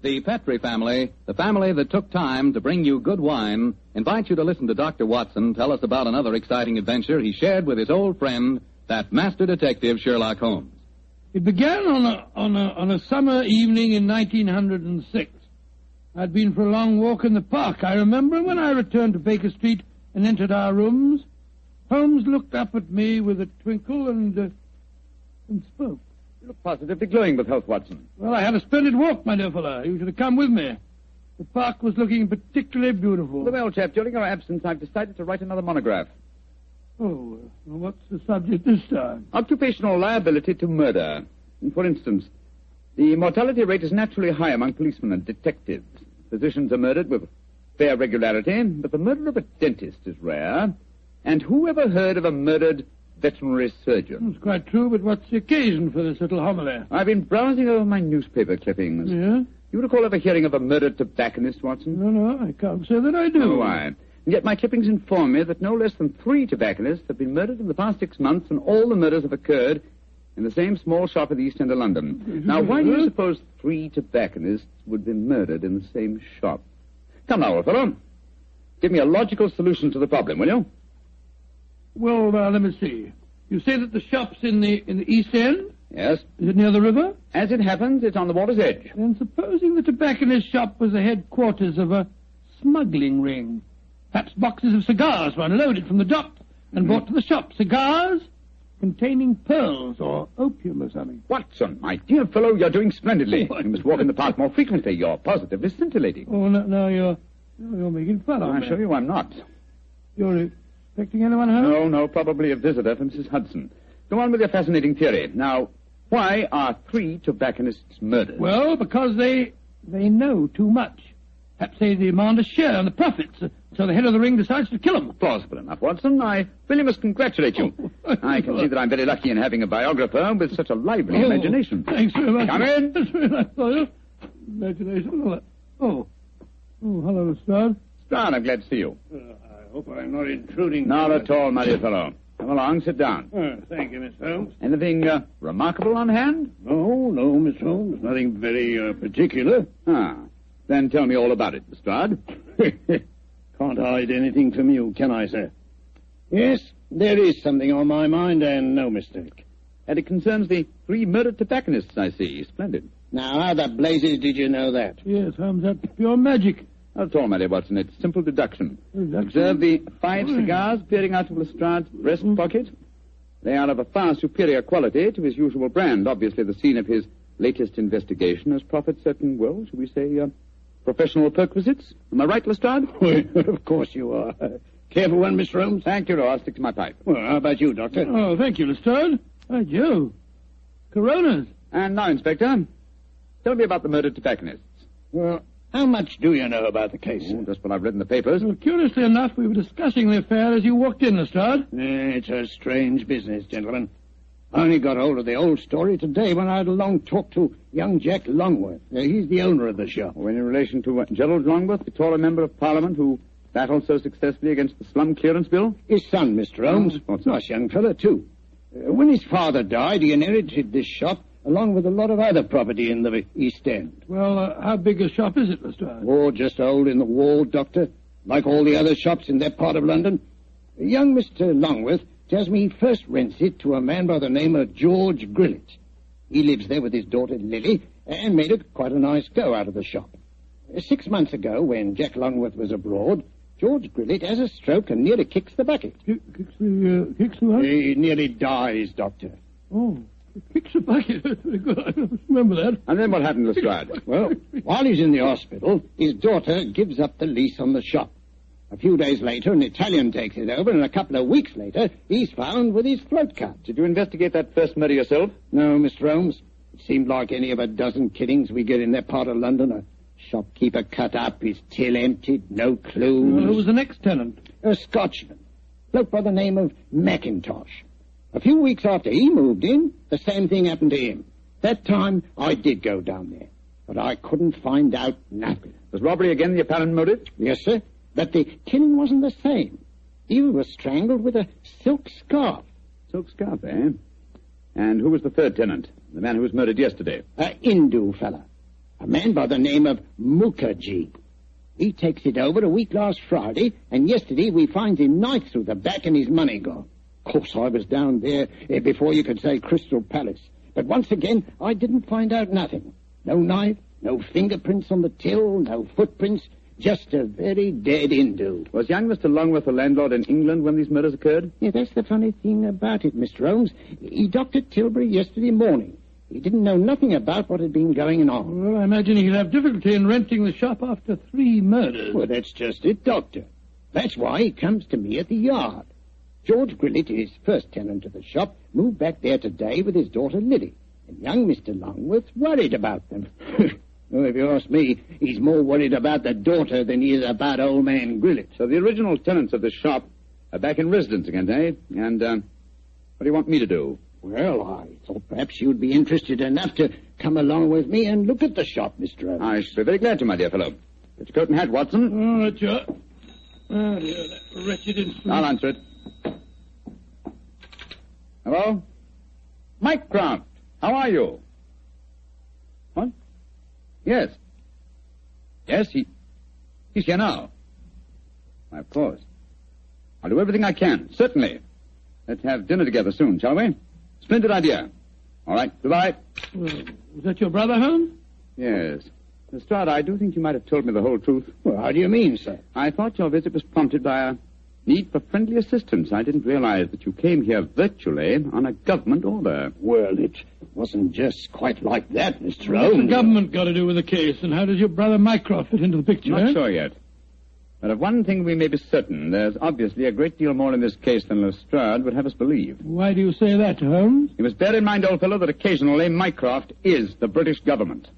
The Petri family, the family that took time to bring you good wine, invite you to listen to Dr. Watson tell us about another exciting adventure he shared with his old friend, that master detective Sherlock Holmes. It began on a, on a, on a summer evening in 1906. I'd been for a long walk in the park, I remember, when I returned to Baker Street and entered our rooms, Holmes looked up at me with a twinkle and, uh, and spoke. You look positively glowing with health, Watson. Well, I had a splendid walk, my dear fellow. You should have come with me. The park was looking particularly beautiful. Well, old chap, during your absence, I've decided to write another monograph. Oh, well, what's the subject this time? Occupational liability to murder. For instance, the mortality rate is naturally high among policemen and detectives. Physicians are murdered with fair regularity, but the murder of a dentist is rare. And who ever heard of a murdered veterinary surgeon? It's quite true, but what's the occasion for this little homily? I've been browsing over my newspaper clippings. Yeah? You recall ever hearing of a murdered tobacconist, Watson? No, no, I can't say that I do. Oh, why? And yet my clippings inform me that no less than three tobacconists have been murdered in the past six months, and all the murders have occurred in the same small shop at the East End of London. Now, why do you suppose three tobacconists would be murdered in the same shop? Come now, old fellow. Give me a logical solution to the problem, will you? Well, uh, let me see. You say that the shop's in the in the East End? Yes. Is it near the river? As it happens, it's on the water's edge. Then supposing the tobacconist's shop was the headquarters of a smuggling ring. Perhaps boxes of cigars were unloaded from the dock and brought to the shop. Cigars containing pearls or opium or something. Watson, my dear fellow, you're doing splendidly. You must walk in the park more frequently. You're positively scintillating. Oh, no, no, you're, you're making fun of me. I assure you I'm not. You're expecting anyone home? No, no, probably a visitor from Mrs. Hudson. Go on with your fascinating theory. Now, why are three tobacconists murdered? Well, because they they know too much. Perhaps they demand a share in the profits, uh, so the head of the ring decides to kill them. Plausible enough, Watson. I really must congratulate you. I can see that I'm very lucky in having a biographer with such a lively Oh, imagination. Thanks very much. Come in. That's very nice. Imagination. Oh. Oh, hello, Lestrade. Stroud, I'm glad to see you. I hope I'm not intruding. Not at all, my dear fellow. Come along, sit down. Oh, thank you, Miss Holmes. Anything uh, remarkable on hand? No, no, Miss Holmes. Nothing very uh, particular. Ah, then tell me all about it, Lestrade. Can't hide anything from you, can I, sir? Yes, there is something on my mind, and no mistake. And it concerns the three murdered tobacconists, I see. Splendid. Now, how the blazes did you know that? Yes, Holmes, that's pure magic. Not at all, my dear Watson. It's simple deduction. Deduction? Observe the five cigars peering out of Lestrade's breast pocket. They are of a far superior quality to his usual brand. Obviously, the scene of his latest investigation has proffered certain, well, shall we say, uh, professional perquisites. Am I right, Lestrade? of course you are. Careful one, Mr. Holmes. Thank you, no, I'll stick to my pipe. Well, how about you, Doctor? Oh, thank you, Lestrade. By Joe. Coronas. And now, Inspector, tell me about the murdered tobacconists. Well, how much do you know about the case? Oh, just what I've read in the papers. Well, curiously enough, we were discussing the affair as you walked in, Lestrade. It's a strange business, gentlemen. I only got hold of the old story today when I had a long talk to young Jack Longworth. Uh, he's the owner of the shop. Oh, in relation to uh, Gerald Longworth, the taller member of Parliament who battled so successfully against the slum clearance bill? His son, Mr. Holmes. Oh, what's nice young fellow, too. Uh, when his father died, he inherited this shop along with a lot of other property in the East End. Well, uh, how big a shop is it, Lestrade? Oh, just old in the wall, Doctor. Like all the other shops in that part of London. Young Mr. Longworth tells me he first rents it to a man by the name of George Grillet. He lives there with his daughter Lily and made it quite a nice go out of the shop. Six months ago, when Jack Longworth was abroad, George Grillet has a stroke and nearly kicks the bucket. Kicks the, uh, kicks the what? He nearly dies, Doctor. Oh, fix a bucket. Very good. I remember that. And then what happened, Lestrade? Well, while he's in the hospital, his daughter gives up the lease on the shop. A few days later, an Italian takes it over, and a couple of weeks later, he's found with his throat cut. Did you investigate that first murder yourself? No, Mr. Holmes. It seemed like any of a dozen killings we get in that part of London. A shopkeeper cut up, his till emptied, no clues. Well, who was the next tenant? A Scotchman. Bloke by the name of Mackintosh. A few weeks after he moved in, the same thing happened to him. That time, I did go down there. But I couldn't find out nothing. Was robbery again the apparent motive? Yes, sir. But the killing wasn't the same. He was strangled with a silk scarf. Silk scarf, eh? And who was the third tenant? The man who was murdered yesterday? A Hindu fella. A man by the name of Mukherjee. He takes it over a week last Friday, and yesterday we finds him knife through the back and his money gone. Of course, I was down there eh, before you could say Crystal Palace. But once again, I didn't find out nothing. No knife, no fingerprints on the till, no footprints, just a very dead Hindu. Was young Mr. Longworth the landlord in England when these murders occurred? Yeah, that's the funny thing about it, Mr. Holmes. He docked at Tilbury yesterday morning. He didn't know nothing about what had been going on. Well, I imagine he'd have difficulty in renting the shop after three murders. Well, that's just it, Doctor. That's why he comes to me at the yard. George Grillet, his first tenant of the shop, moved back there today with his daughter Lily. And young Mr. Longworth's worried about them. well, if you ask me, he's more worried about the daughter than he is about old man Grillet. So the original tenants of the shop are back in residence again, eh? And, uh, what do you want me to do? Well, I thought perhaps you'd be interested enough to come along with me and look at the shop, Mr. Holmes. I should be very glad to, my dear fellow. Get your coat and hat, Watson. Oh, that's your... Oh, dear, that wretched instrument. I'll answer it. Hello? Mycroft, how are you? What? Yes. Yes, he... He's here now. Why, of course. I'll do everything I can, certainly. Let's have dinner together soon, shall we? Splendid idea. All right, goodbye. Hmm. Well, was that your brother, Holmes? Yes. Lestrade, I do think you might have told me the whole truth. Well, how do you mean, sir? I thought your visit was prompted by a need for friendly assistance. I didn't realize that you came here virtually on a government order. Well, it wasn't just quite like that, Mr. What's the government got to do with the case, and how does your brother Mycroft fit into the picture? Not eh? sure yet. But of one thing we may be certain. There's obviously a great deal more in this case than Lestrade would have us believe. Why do you say that, Holmes? You must bear in mind, old fellow, that occasionally Mycroft is the British government.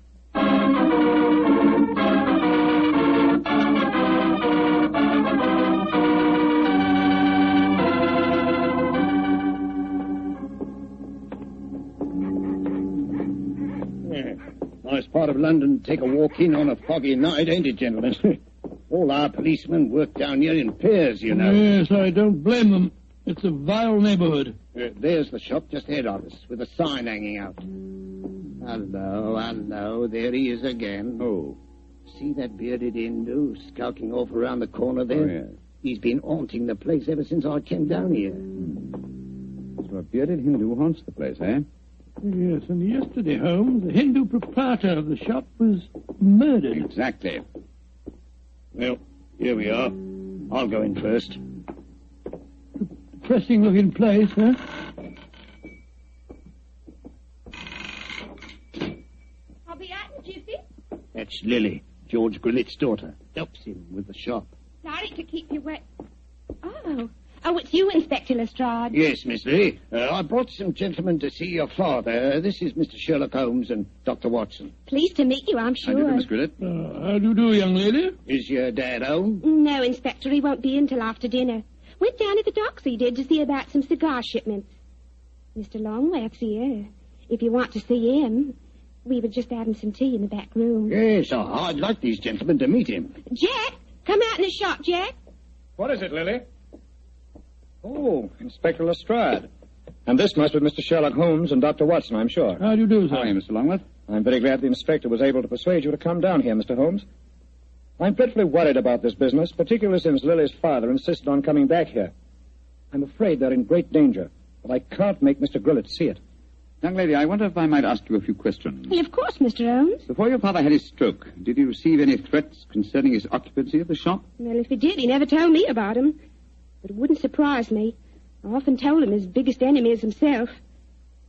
Nice part of London to take a walk in on a foggy night, ain't it, gentlemen? All our policemen work down here in pairs, you know. Yes, I don't blame them. It's a vile neighborhood. Uh, there's the shop just ahead of us, with a sign hanging out. Hello, hello, there he is again. Oh. See that bearded Hindu skulking off around the corner there? Oh, yes. He's been haunting the place ever since I came down here. So a bearded Hindu haunts the place, eh? Yes, and yesterday, Holmes, the Hindu proprietor of the shop was murdered. Exactly. Well, here we are. I'll go in first. Depressing looking place, huh? I'll be out in a jiffy. That's Lily, George Grillet's daughter. Helps him with the shop. Sorry to keep you wet. Oh. Oh, it's you, Inspector Lestrade. Yes, Miss Lee. Uh, I brought some gentlemen to see your father. Uh, this is Mr. Sherlock Holmes and Dr. Watson. Pleased to meet you, I'm How do you do, Miss Grillet? Uh, how do you do, young lady? Is your dad home? No, Inspector, he won't be in till after dinner. Went down to the docks, he did, to see about some cigar shipments. Mr. Longworth's here. If you want to see him, we were just having some tea in the back room. Yes, I- I'd like these gentlemen to meet him. Jack, come out in the shop, Jack. What is it, Lily? Oh, Inspector Lestrade. And this must be Mr. Sherlock Holmes and Dr. Watson, I'm sure. How do you do, sir? How are you, Mr. Longworth? I'm very glad the inspector was able to persuade you to come down here, Mr. Holmes. I'm dreadfully worried about this business, particularly since Lily's father insisted on coming back here. I'm afraid they're in great danger, but I can't make Mr. Grillet see it. Young lady, I wonder if I might ask you a few questions. Well, of course, Mr. Holmes. Before your father had his stroke, did he receive any threats concerning his occupancy of the shop? Well, if he did, he never told me about him. But it wouldn't surprise me. I often told him his biggest enemy is himself.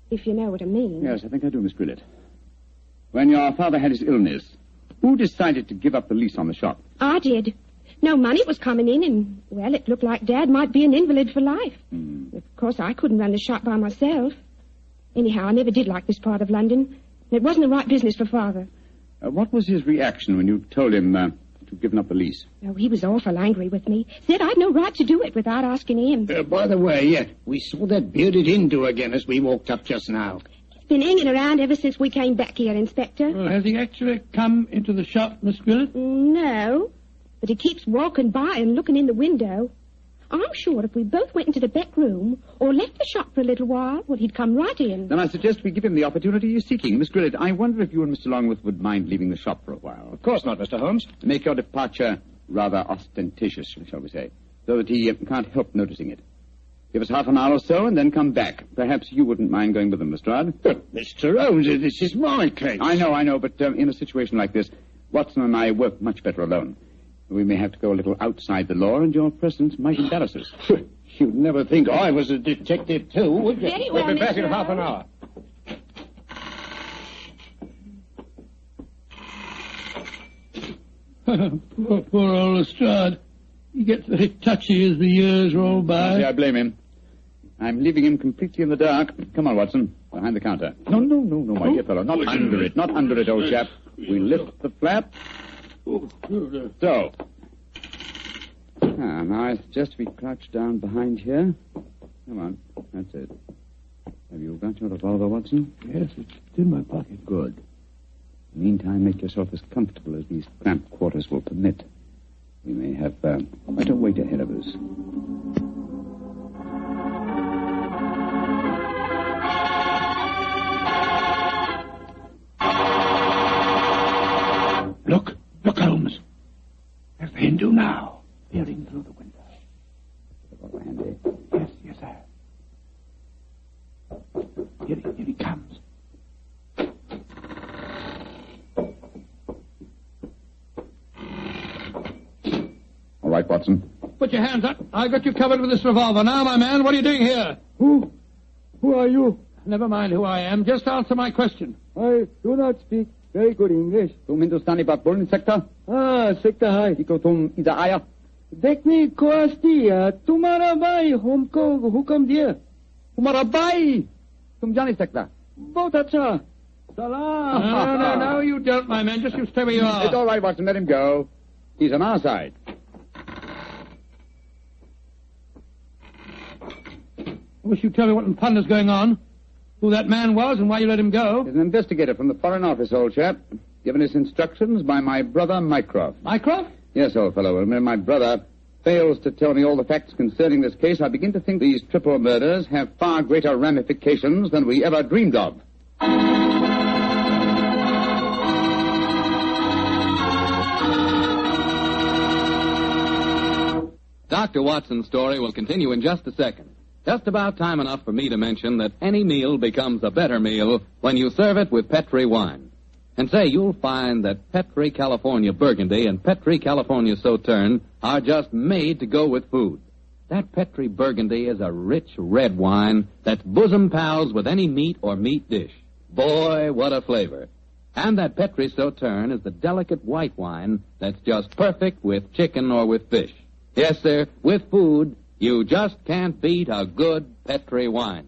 if you know what I mean. Yes, I think I do, Miss Grillet. When your father had his illness, who decided to give up the lease on the shop? I did. No money was coming in, and, well, it looked like Dad might be an invalid for life. Hmm. Of course, I couldn't run the shop by myself. Anyhow, I never did like this part of London. It wasn't the right business for Father. Uh, what was his reaction when you told him uh, to given up the lease? Oh, he was awful angry with me. Said I'd no right to do it without asking him. Uh, by the way, uh, we saw that bearded Hindu again as we walked up just now. He's been hanging around ever since we came back here, Inspector. Well, has he actually come into the shop, Miss Grillet? No, but he keeps walking by and looking in the window. I'm sure if we both went into the back room or left the shop for a little while, well, he'd come right in. Then I suggest we give him the opportunity he's seeking. Miss Grillet, I wonder if you and Mr. Longworth would mind leaving the shop for a while. Of course not, Mr. Holmes. To make your departure rather ostentatious, shall we say, so that he uh, can't help noticing it. Give us half an hour or so and then come back. Perhaps you wouldn't mind going with them, Lestrade. But, Mr. Holmes, this is my case. I know, I know, but um, in a situation like this, Watson and I work much better alone. We may have to go a little outside the law, and your presence might embarrass us. You'd never think I was a detective, too, would you? Very well, We'll be back Mr. in half an hour. poor, poor old Lestrade. He gets very touchy as the years roll by. See, I blame him. I'm leaving him completely in the dark. Come on, Watson. Behind the counter. No, no, no, no, my oh. dear fellow. Not under it. Not under it, old chap. We lift the flap. So. Ah, now I suggest we crouch down behind here. Come on. That's it. Have you got your revolver, Watson? yes, it's in my pocket. Good. Meantime, make yourself as comfortable as these cramped quarters will permit. We may have uh, quite a wait ahead of us. Look, look, Holmes. There's the Hindu now, peering through the window. Revolver handy. Yes, yes, sir. Here he, here he comes. All right, Watson. Put your hands up. I got you covered with this revolver. Now, my man, what are you doing here? Who? Who are you? Never mind who I am. Just answer my question. I do not speak very good English. तुम हिंदुस्तानी बात बोल नहीं सकता Ah, सकता है ठीक हो तुम इधर आया देखने को आस्ती है तुम्हारा भाई हमको हुक्म दिया तुम्हारा भाई तुम जा नहीं सकता बहुत अच्छा No, सलाम no, no, no, you don't, my man. Just you stay where you It's are. all right, Watson. Let him go. He's on our side. I wish you'd tell me what in thunder's going on. Who that man was and why you let him go. He's an investigator from the Foreign Office, old chap. Given his instructions by my brother, Mycroft. Mycroft? Yes, old fellow. And when my brother fails to tell me all the facts concerning this case, I begin to think these triple murders have far greater ramifications than we ever dreamed of. Dr. Watson's story will continue in just a second. Just about time enough for me to mention that any meal becomes a better meal when you serve it with Petri wine. And say, you'll find that Petri California Burgundy and Petri California Sauterne are just made to go with food. That Petri Burgundy is a rich red wine that's bosom pals with any meat or meat dish. Boy, what a flavor. And that Petri Sauterne is the delicate white wine that's just perfect with chicken or with fish. Yes, sir, with food, you just can't beat a good Petri wine.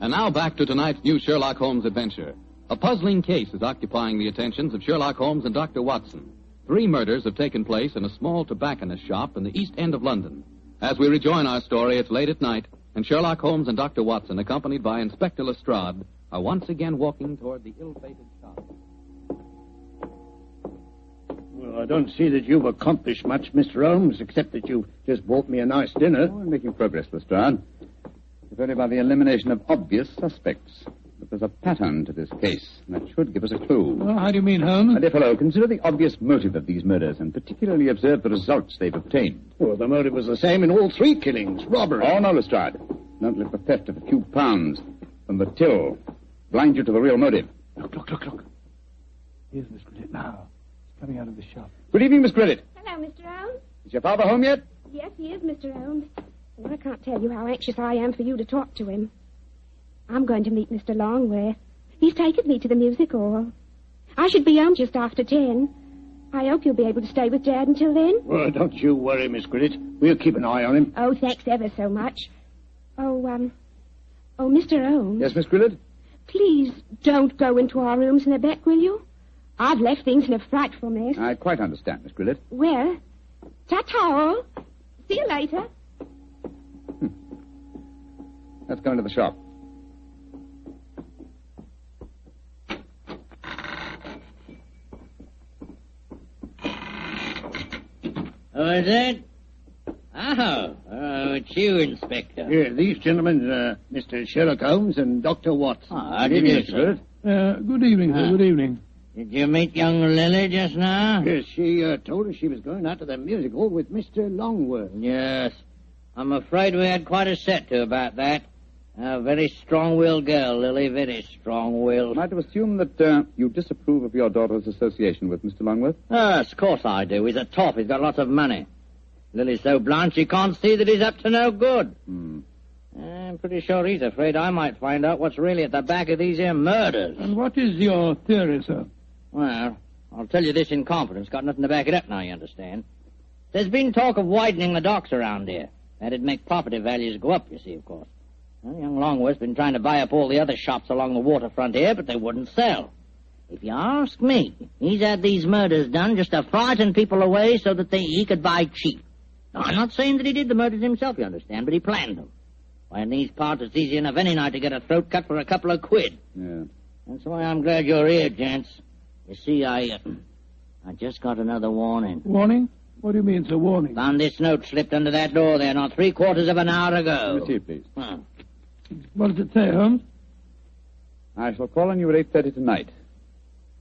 And now back to tonight's new Sherlock Holmes adventure. A puzzling case is occupying the attentions of Sherlock Holmes and Dr. Watson. Three murders have taken place in a small tobacconist shop in the East End of London. As we rejoin our story, it's late at night, and Sherlock Holmes and Dr. Watson, accompanied by Inspector Lestrade, are once again walking toward the ill-fated shop. Well, I don't see that you've accomplished much, Mr. Holmes, except that you've just bought me a nice dinner. Oh, we're making progress, Lestrade. If only by the elimination of obvious suspects. But there's a pattern to this case, and that should give us a clue. Well, how do you mean, Holmes? My dear fellow, consider the obvious motive of these murders, and particularly observe the results they've obtained. Well, the motive was the same in all three killings robbery. Oh, no, Lestrade. Don't let the theft of a few pounds from the till blind you to the real motive. Look, look, look, look. Here's Miss Grillet now. She's coming out of the shop. Good evening, Miss Grillet. Hello, Mr. Holmes. Is your father home yet? Yes, he is, Mr. Holmes. And I can't tell you how anxious I am for you to talk to him. I'm going to meet Mr. Longworth. He's taken me to the music hall. I should be home just after ten. I hope you'll be able to stay with Dad until then. Well, don't you worry, Miss Grillet. We'll keep an eye on him. Oh, thanks ever so much. Oh, um. Oh, Mr. Holmes. Yes, Miss Grillet? Please don't go into our rooms in the back, will you? I've left things in a frightful mess. I quite understand, Miss Grillet. Well, ta-ta all. See you later. Hmm. Let's go into the shop. Who is it? Oh, oh, it's you, Inspector. Yeah, these gentlemen, uh, Mr. Sherlock Holmes and Dr. Watson. Oh, how do you sir? Uh, good evening, sir. Ah. Good evening. Did you meet young Lily just now? Yes, she uh, told us she was going out to the music hall with Mr. Longworth. Yes. I'm afraid we had quite a set to about that. A very strong-willed girl, Lily, very strong-willed. Am I to assume that uh, you disapprove of your daughter's association with Mr. Longworth? Yes, of course I do. He's a top. He's got lots of money. Lily's so blunt she can't see that he's up to no good. Hmm. I'm pretty sure he's afraid I might find out what's really at the back of these here murders. And what is your theory, sir? Well, I'll tell you this in confidence. Got nothing to back it up now, you understand. There's been talk of widening the docks around here. That'd make property values go up, you see, of course. Well, young Longworth's been trying to buy up all the other shops along the waterfront here, but they wouldn't sell. If you ask me, he's had these murders done just to frighten people away so that they, he could buy cheap. Now, I'm not saying that he did the murders himself, you understand, but he planned them. Why, in these parts, it's easy enough any night to get a throat cut for a couple of quid. Yeah. That's why I'm glad you're here, gents. You see, I, uh, I just got another warning. Warning? What do you mean, sir? Warning? Found this note slipped under that door there not three quarters of an hour ago. Receive, please. Huh. What does it say, Holmes? I shall call on you at 8.30 tonight.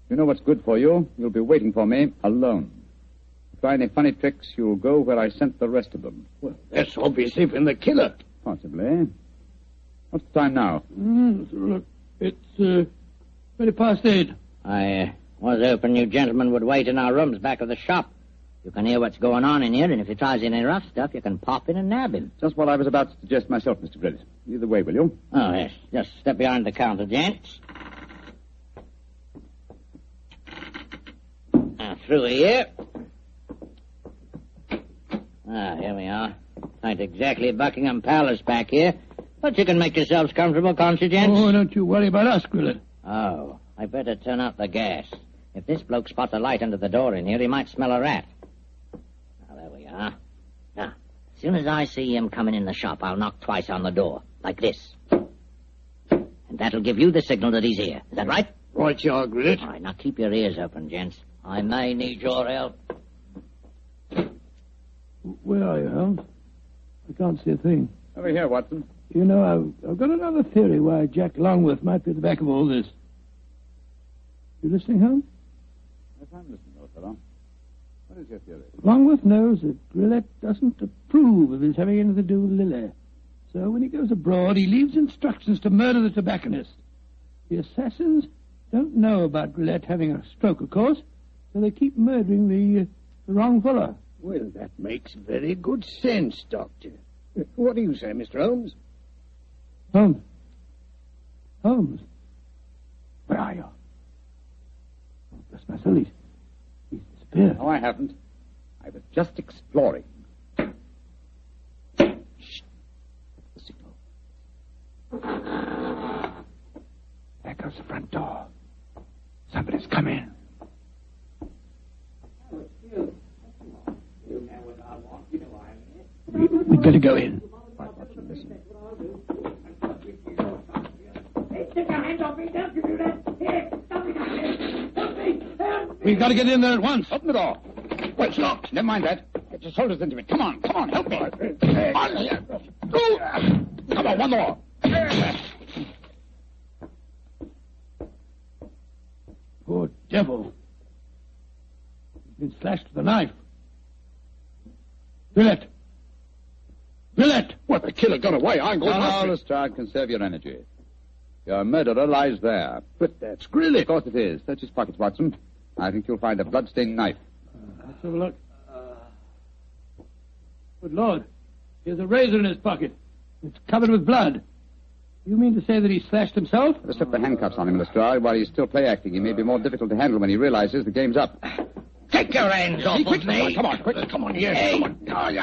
You know what's good for you. You'll be waiting for me alone. Try any funny tricks, you'll go where I sent the rest of them. Well, that's obviously from the killer. Possibly. What's the time now? Mm, look, it's uh, twenty past eight. I uh, was hoping you gentlemen would wait in our rooms back of the shop. You can hear what's going on in here, and if he tries any rough stuff, you can pop in and nab him. Just what I was about to suggest myself, Mr. Grillet. Either way, will you? Oh, yes. Just step behind the counter, gents. Now, through here. Ah, here we are. Ain't exactly Buckingham Palace back here, but you can make yourselves comfortable, can't you, gents? Oh, don't you worry about us, Grillet. Oh, I better turn out the gas. If this bloke spots a light under the door in here, he might smell a rat. Now, there we are. Now, as soon as I see him coming in the shop, I'll knock twice on the door, like this. And that'll give you the signal that he's here. Is that right? Right, you are, Grillet. All right, now keep your ears open, gents. I may need your help. Where are you, Holmes? I can't see a thing. Over here, Watson. You know, I've, I've got another theory why Jack Longworth might be at the back of all this. You listening, Holmes? Yes, I'm listening, old fellow. What is your theory? Longworth knows that Grillet doesn't approve of his having anything to do with Lily. So when he goes abroad, he leaves instructions to murder the tobacconist. The assassins don't know about Grillet having a stroke, of course, so they keep murdering the, uh, the wrong fellow. Well, that makes very good sense, Doctor. What do you say, Mr. Holmes? Holmes. Holmes. Where are you? Oh, bless my soul, he's, he's disappeared. No, I haven't. I was just exploring. Shh. The signal. There goes the front door. Somebody's come in. Oh, we, we'd better go in. We've got to get in there at once. Open the door. Well, it's locked. Never mind that. Get your shoulders into it. Come on, come on, help me. On here. Go. Come on, one more. Poor devil. He's been slashed with a knife. Billet. Billet. Well, the killer got away. I'm going Now, now, after him. Lestrade, conserve your energy. Your murderer lies there. But that's Of course it is. Search his pockets, Watson. I think you'll find a blood-stained knife. Uh, let's have a look. Uh, good Lord. Here's a razor in his pocket. It's covered with blood. You mean to say that he slashed himself? Let's slip the handcuffs on him, Lestrade, while he's still play acting. He may be more difficult to handle when he realizes the game's up. Take your hands off of me. Come on, quick. Come on, here. Hey. Come on.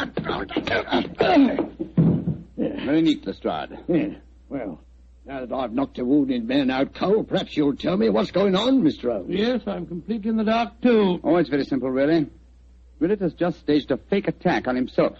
Oh, very neat, Lestrade. Yeah. Well, now that I've knocked a wounded man out cold, perhaps you'll tell me what's going on, Mr. Holmes. Yes, I'm completely in the dark, too. Oh, it's very simple, really. Grillet has just staged a fake attack on himself.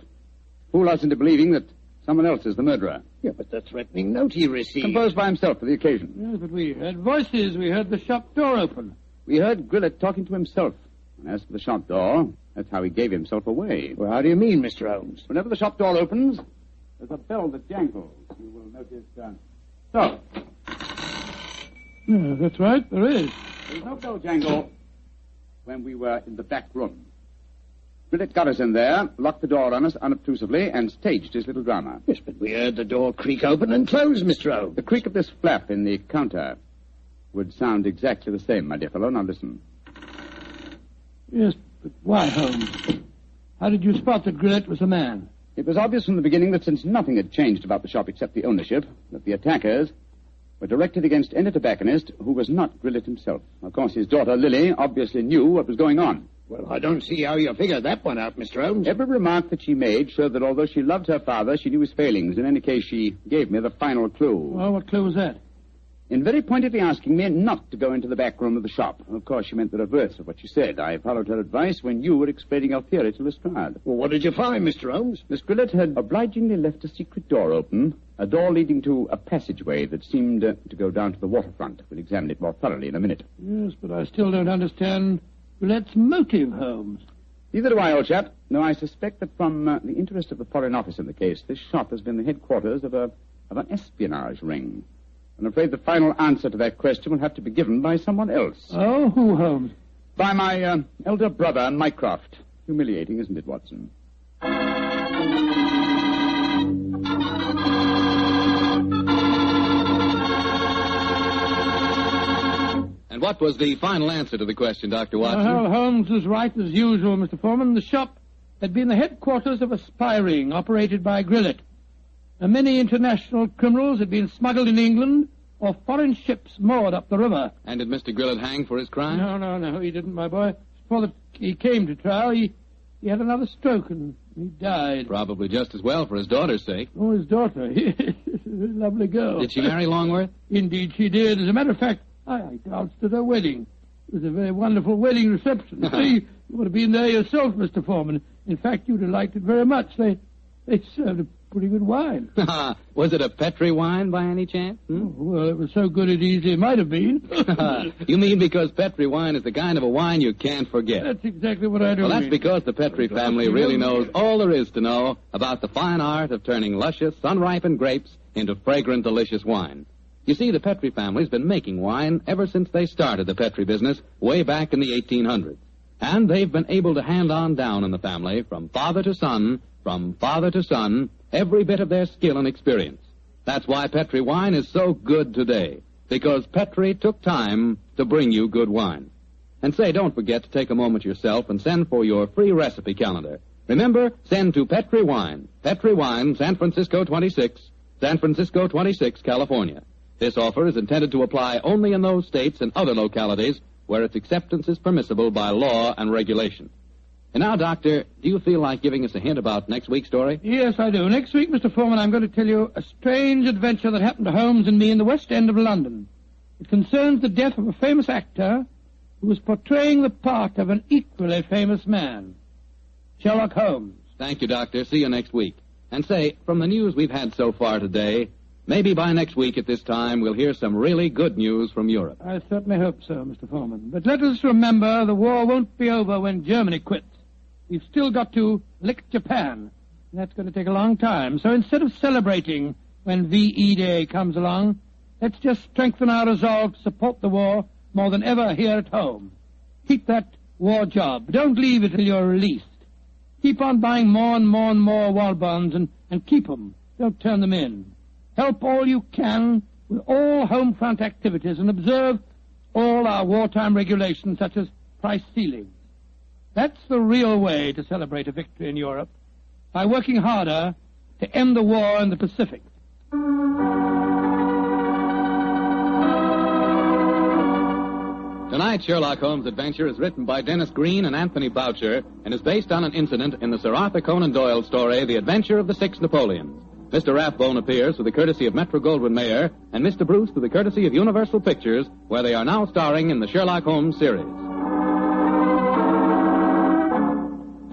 Fool us into believing that someone else is the murderer. Yeah, but the threatening note he received. Composed by himself for the occasion. Yes, but we heard voices. We heard the shop door open. We heard Grillet talking to himself. And as for the shop door, that's how he gave himself away. Well, how do you mean, Mr. Holmes? Whenever the shop door opens, there's a bell that jangles. You will notice. Uh... So, Yeah, that's right, there is. there was no bell jangle when we were in the back room. Grillet got us in there, locked the door on us unobtrusively, and staged his little drama. Yes, but we heard the door creak open and close, Mr. Holmes. The creak of this flap in the counter would sound exactly the same, my dear fellow. Now listen. Yes, but why, Holmes? How did you spot that Grillet was a man? It was obvious from the beginning that since nothing had changed about the shop except the ownership, that the attackers were directed against any tobacconist who was not Grillet himself. Of course, his daughter, Lily, obviously knew what was going on. Well, I don't see how you figured that one out, Mr. Holmes. Every remark that she made showed that although she loved her father, she knew his failings. In any case, she gave me the final clue. Well, what clue was that? In very pointedly asking me not to go into the back room of the shop. Of course, she meant the reverse of what she said. I followed her advice when you were explaining your theory to Lestrade. Well, what did you find, Mr. Holmes? Miss Grillet had obligingly left a secret door open, a door leading to a passageway that seemed uh, to go down to the waterfront. We'll examine it more thoroughly in a minute. Yes, but I still don't understand Grillet's motive, Holmes. Neither do I, old chap. No, I suspect that from uh, the interest of the Foreign Office in the case, this shop has been the headquarters of a of an espionage ring. I'm afraid the final answer to that question will have to be given by someone else. Oh, who, Holmes? By my uh, elder brother, Mycroft. Humiliating, isn't it, Watson? And what was the final answer to the question, Dr. Watson? Well, Holmes was right as usual, Mr. Foreman. The shop had been the headquarters of a spy ring operated by Grillet. And many international criminals had been smuggled in England or foreign ships moored up the river. And did Mr. Grillet hang for his crime? No, no, no, he didn't, my boy. Before the, he came to trial, he, he had another stroke and he died. Probably just as well for his daughter's sake. Oh, his daughter. a lovely girl. Did she marry Longworth? Indeed, she did. As a matter of fact, I, I danced at her wedding. It was a very wonderful wedding reception. See, you would have been there yourself, Mr. Foreman. In fact, you'd have liked it very much. They, they served a pretty good wine. was it a Petri wine by any chance? Hmm? Oh, well, it was so good it easily might have been. you mean because Petri wine is the kind of a wine you can't forget? That's exactly what I do. Well, that's mean. because the Petri family really knows all there is to know about the fine art of turning luscious, sun-ripened grapes into fragrant, delicious wine. You see, the Petri family's been making wine ever since they started the Petri business way back in the 1800s. And they've been able to hand on down in the family, from father to son, from father to son, every bit of their skill and experience. That's why Petri wine is so good today, because Petri took time to bring you good wine. And say, don't forget to take a moment yourself and send for your free recipe calendar. Remember, send to Petri Wine, Petri Wine, San Francisco 26, San Francisco 26, California. This offer is intended to apply only in those states and other localities where its acceptance is permissible by law and regulation. And now, Doctor, do you feel like giving us a hint about next week's story? Yes, I do. Next week, Mr. Foreman, I'm going to tell you a strange adventure that happened to Holmes and me in the West End of London. It concerns the death of a famous actor who was portraying the part of an equally famous man, Sherlock Holmes. Thank you, Doctor. See you next week. And say, from the news we've had so far today, maybe by next week at this time we'll hear some really good news from Europe. I certainly hope so, Mr. Foreman. But let us remember the war won't be over when Germany quits. We've still got to lick Japan. And that's going to take a long time. So instead of celebrating when VE Day comes along, let's just strengthen our resolve to support the war more than ever here at home. Keep that war job. Don't leave it till you're released. Keep on buying more and more and more war bonds and, and keep 'em. Don't turn them in. Help all you can with all home front activities and observe all our wartime regulations such as price ceilings. That's the real way to celebrate a victory in Europe, by working harder to end the war in the Pacific. Tonight's Sherlock Holmes adventure is written by Denis Green and Anthony Boucher and is based on an incident in the Sir Arthur Conan Doyle story, The Adventure of the Six Napoleons. Mr. Rathbone appears with the courtesy of Metro Goldwyn Mayer and Mr. Bruce with the courtesy of Universal Pictures, where they are now starring in the Sherlock Holmes series.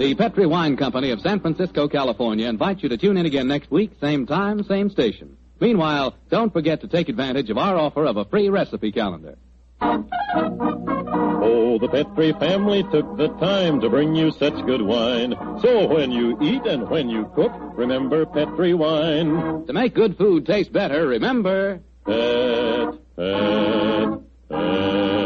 The Petri Wine Company of San Francisco, California invites you to tune in again next week, same time, same station. Meanwhile, don't forget to take advantage of our offer of a free recipe calendar. Oh, the Petri family took the time to bring you such good wine. So when you eat and when you cook, remember Petri wine. To make good food taste better, remember... Pet, pet, Petri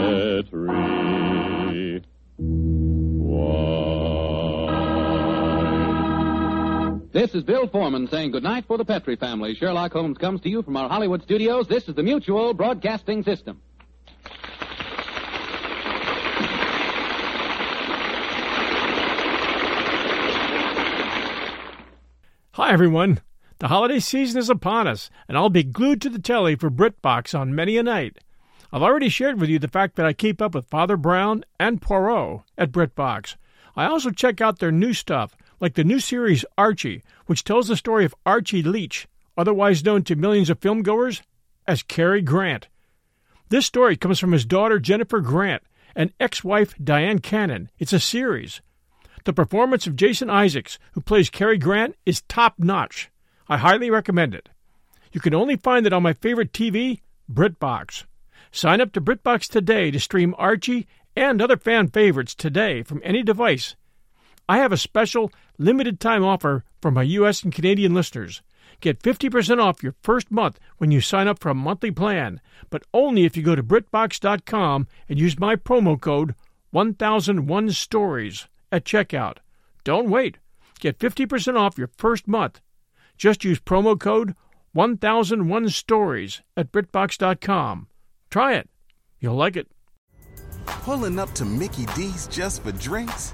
This is Bill Foreman saying goodnight for the Petri family. Sherlock Holmes comes to you from our Hollywood studios. This is the Mutual Broadcasting System. Hi, everyone. The holiday season is upon us, and I'll be glued to the telly for BritBox on many a night. I've already shared with you the fact that I keep up with Father Brown and Poirot at BritBox. I also check out their new stuff, like the new series Archie, which tells the story of Archie Leach, otherwise known to millions of filmgoers as Cary Grant. This story comes from his daughter Jennifer Grant and ex-wife Dyan Cannon. It's a series. The performance of Jason Isaacs, who plays Cary Grant, is top notch. I highly recommend it. You can only find it on my favorite TV, BritBox. Sign up to BritBox today to stream Archie and other fan favorites today from any device. I have a special limited time offer for my US and Canadian listeners. Get 50% off your first month when you sign up for a monthly plan, but only if you go to BritBox.com and use my promo code 1001 Stories at checkout. Don't wait. Get 50% off your first month. Just use promo code 1001 Stories at BritBox.com. Try it. You'll like it. Pulling up to Mickey D's just for drinks?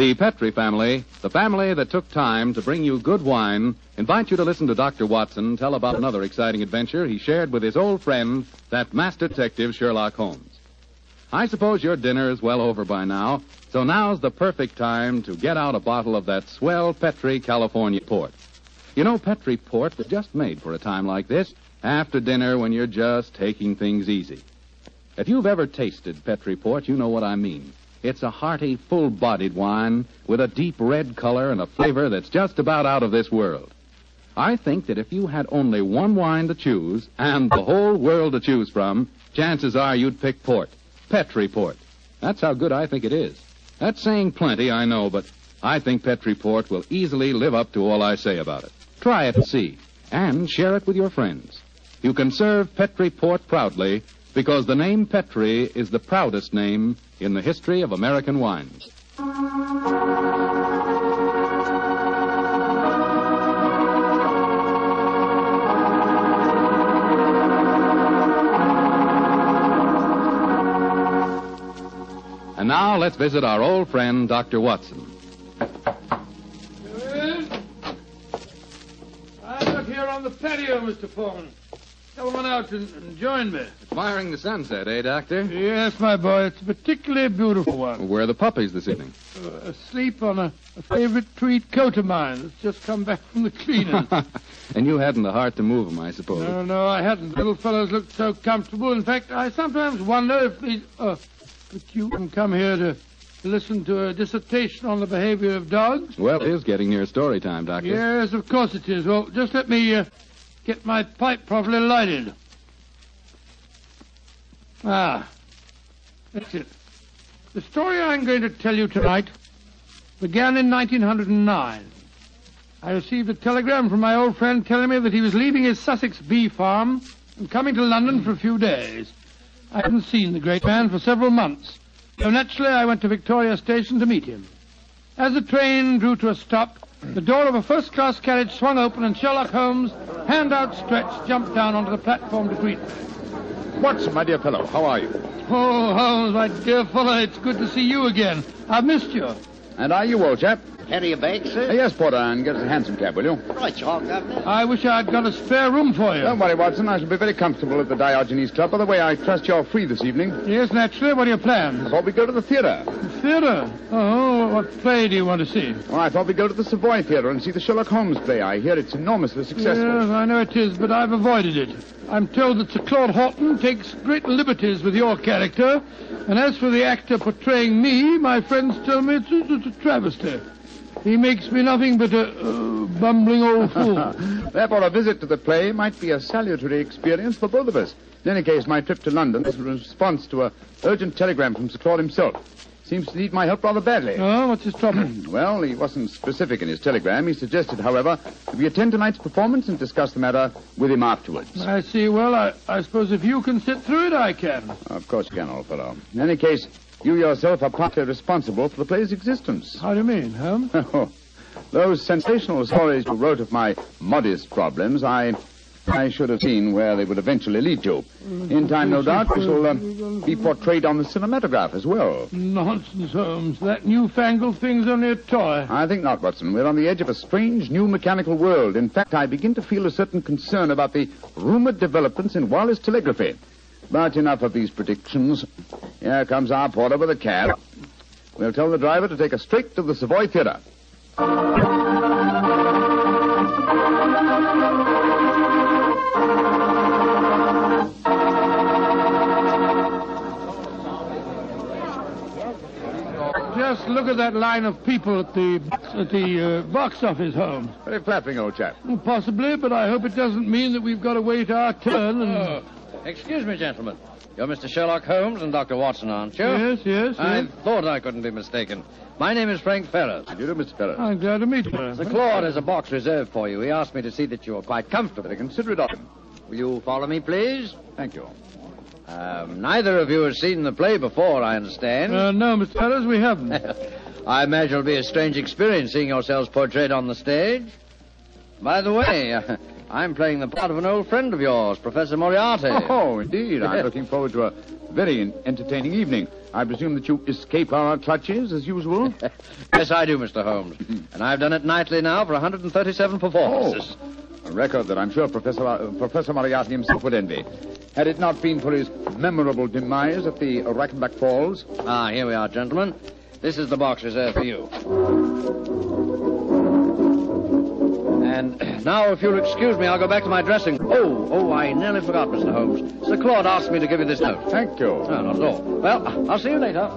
The Petri family, the family that took time to bring you good wine, invite you to listen to Dr. Watson tell about another exciting adventure he shared with his old friend, that master detective Sherlock Holmes. I suppose your dinner is well over by now, so now's the perfect time to get out a bottle of that swell Petri California port. You know, Petri port was just made for a time like this, after dinner when you're just taking things easy. If you've ever tasted Petri port, you know what I mean. It's a hearty, full-bodied wine with a deep red color and a flavor that's just about out of this world. I think that if you had only one wine to choose and the whole world to choose from, chances are you'd pick port. Petri port. That's how good I think it is. That's saying plenty, I know, but I think Petri port will easily live up to all I say about it. Try it and see, and share it with your friends. You can serve Petri port proudly because the name Petri is the proudest name in the history of American wines. And now let's visit our old friend, Dr. Watson. I'm here on the patio, Mr. Foreman. Come on out and, and join me. Admiring the sunset, eh, Doctor? Yes, my boy. It's a particularly beautiful one. Where are the puppies this evening? Uh, asleep on a, a favorite tweed coat of mine that's just come back from the cleaners. and you hadn't the heart to move them, I suppose. no, no, I hadn't. Little fellows looked so comfortable. In fact, I sometimes wonder if these... Uh, but you can come here to listen to a dissertation on the behavior of dogs? Well, it is getting near story time, Doctor. Yes, of course it is. Well, just let me uh, get my pipe properly lighted. Ah, that's it. The story I'm going to tell you tonight began in 1909. I received a telegram from my old friend telling me that he was leaving his Sussex bee farm and coming to London for a few days. I hadn't seen the great man for several months, so naturally I went to Victoria Station to meet him. As the train drew to a stop, the door of a first-class carriage swung open and Sherlock Holmes, hand outstretched, jumped down onto the platform to greet me. Watson, my dear fellow, how are you? Oh, Holmes, my dear fellow, it's good to see you again. I've missed you. And are you, old chap? Carry a bag, sir? Uh, yes, Porter, and get us a hansom cab, will you? Right, you are, Governor. I wish I'd got a spare room for you. Don't worry, Watson. I shall be very comfortable at the Diogenes Club. By the way, I trust you're free this evening. Yes, naturally. What are your plans? I thought we'd go to the theatre. The Theatre? Oh, what play do you want to see? Well, I thought we'd go to the Savoy Theatre and see the Sherlock Holmes play. I hear it's enormously successful. Yes, I know it is, but I've avoided it. I'm told that Sir Claude Horton takes great liberties with your character, and as for the actor portraying me, my friends tell me it's a, it's a travesty. He makes me nothing but a uh, bumbling old fool. Therefore, a visit to the play might be a salutary experience for both of us. In any case, my trip to London is a response to a urgent telegram from Sir Claude himself. Seems to need my help rather badly. Oh, what's his trouble? well, he wasn't specific in his telegram. He suggested, however, that we attend tonight's performance and discuss the matter with him afterwards. I see. Well, I, I suppose if you can sit through it, I can. Of course you can, old fellow. In any case, you yourself are partly responsible for the play's existence. How do you mean, Holmes? Those sensational stories you wrote of my modest problems, I I should have seen where they would eventually lead to. In time, no doubt, we shall uh, be portrayed on the cinematograph as well. Nonsense, Holmes. That newfangled thing's only a toy. I think not, Watson. We're on the edge of a strange new mechanical world. In fact, I begin to feel a certain concern about the rumored developments in wireless telegraphy. But enough of these predictions. Here comes our porter with a cab. We'll tell the driver to take us straight to the Savoy Theatre. Just look at that line of people at the at the uh, box office, Holmes. Very flattering, old chap. Possibly, but I hope it doesn't mean that we've got to wait our turn and... Excuse me, gentlemen. You're Mr. Sherlock Holmes and Dr. Watson, aren't you? Yes, yes, I yes. thought I couldn't be mistaken. My name is Frank Ferris. You do, Mr. Ferris. I'm glad to meet you. Sir Claude has a box reserved for you. He asked me to see that you are quite comfortable. Consider it of him. Will you follow me, please? Thank you. Um, neither of you has seen the play before, I understand. Uh, no, Mr. Ferris, we haven't. I imagine it'll be a strange experience seeing yourselves portrayed on the stage. By the way, uh, I'm playing the part of an old friend of yours, Professor Moriarty. Oh, indeed. I'm looking forward to a very entertaining evening. I presume that you escape our clutches as usual? yes, I do, Mr. Holmes. and I've done it nightly now for 137 performances. A record that I'm sure Professor, uh, Professor Moriarty himself would envy. Had it not been for his memorable demise at the Reichenbach Falls. Ah, here we are, gentlemen. This is the box reserved for you. And now, if you'll excuse me, I'll go back to my dressing. Oh, oh, I nearly forgot, Mr. Holmes. Sir Claude asked me to give you this note. Thank you. No, not at all. Well, I'll see you later.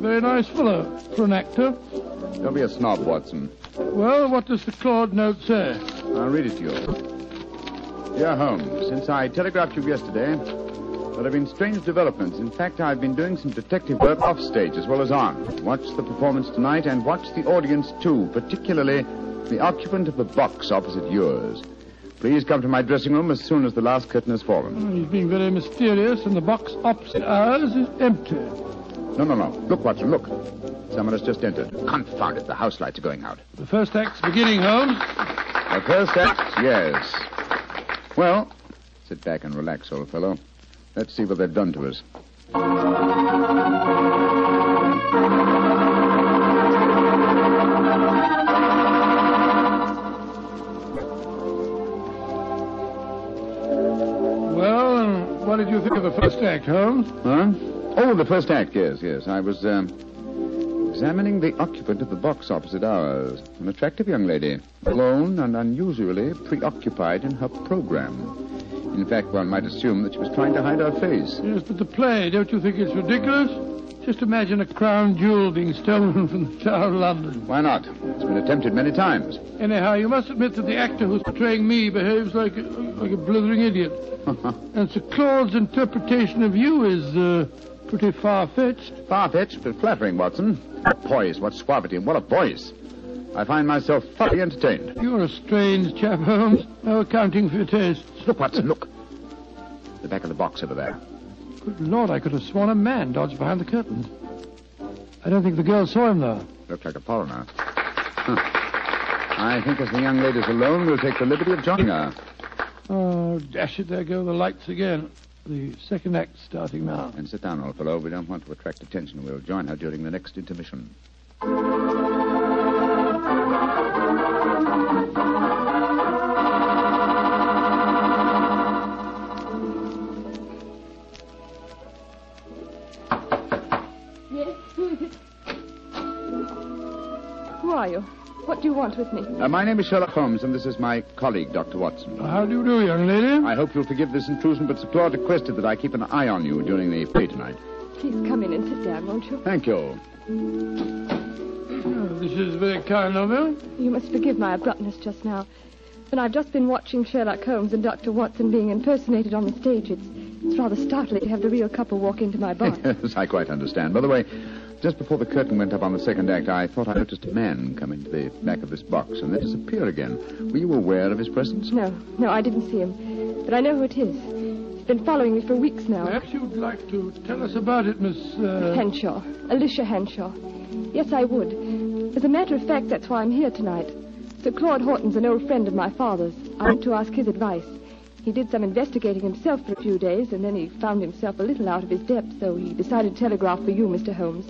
Very nice fellow for an actor. Don't be a snob, Watson. Well, what does the Claude note say? I'll read it to you. Dear Holmes, since I telegraphed you yesterday, there have been strange developments. In fact, I've been doing some detective work off stage as well as on. Watch the performance tonight and watch the audience too, particularly the occupant of the box opposite yours. Please come to my dressing room as soon as the last curtain has fallen. Oh, he's being very mysterious, and the box opposite ours is empty. No, no, no. Look, Watson, look. Someone has just entered. Confound it, the house lights are going out. The first act's beginning, Holmes. The first act, yes. Well, sit back and relax, old fellow. Let's see what they've done to us. Well, what did you think of the first act, Holmes? Huh? Oh, the first act, yes, yes. I was um, examining the occupant of the box opposite ours, an attractive young lady, alone and unusually preoccupied in her program. In fact, one might assume that she was trying to hide her face. Yes, but the play, don't you think it's ridiculous? Just imagine a crown jewel being stolen from the Tower of London. Why not? It's been attempted many times. Anyhow, you must admit that the actor who's portraying me behaves like a, like a blithering idiot. and Sir Claude's interpretation of you is uh, pretty far-fetched. Far-fetched, but flattering, Watson. What poise, what suavity, and what a voice. I find myself thoroughly entertained. You're a strange chap, Holmes. No accounting for your tastes. Look, Watson, look. The back of the box over there. Good Lord, I could have sworn a man dodged behind the curtains. I don't think the girl saw him, though. Looked like a foreigner. Huh. I think as the young lady's alone, we'll take the liberty of joining her. Oh, dash it, there go the lights again. The second act starting now. And sit down, old fellow. We don't want to attract attention. We'll join her during the next intermission. What do you want with me? Uh, my name is Sherlock Holmes, and this is my colleague, Dr. Watson. How do you do, young lady? I hope you'll forgive this intrusion, but Sir Claude requested that I keep an eye on you during the play tonight. Please come in and sit down, won't you? Thank you. Oh, this is very kind of you. You must forgive my abruptness just now. But I've just been watching Sherlock Holmes and Dr. Watson being impersonated on the stage. It's, it's rather startling to have the real couple walk into my bar. yes, I quite understand. By the way, just before the curtain went up on the second act, I thought I noticed a man come into the back of this box and then disappear again. Were you aware of his presence? No, no, I didn't see him. But I know who it is. He's been following me for weeks now. Perhaps you'd like to tell us about it, Miss... Uh... Henshaw. Alicia Henshaw. Yes, I would. As a matter of fact, that's why I'm here tonight. Sir Claude Horton's an old friend of my father's. I want to ask his advice. He did some investigating himself for a few days, and then he found himself a little out of his depth, so he decided to telegraph for you, Mr. Holmes.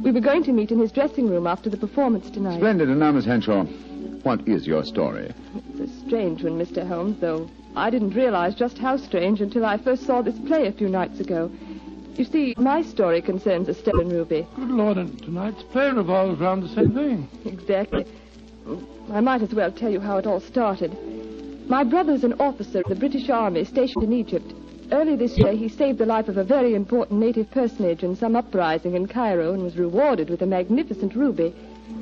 We were going to meet in his dressing room after the performance tonight. Splendid. And now, Miss Henshaw, what is your story? It's a strange one, Mr. Holmes, though I didn't realize just how strange until I first saw this play a few nights ago. You see, my story concerns a stolen ruby. Good Lord, and tonight's play revolves around the same thing. Exactly. I might as well tell you how it all started. My brother's an officer of the British Army stationed in Egypt. Early this year, he saved the life of a very important native personage in some uprising in Cairo and was rewarded with a magnificent ruby.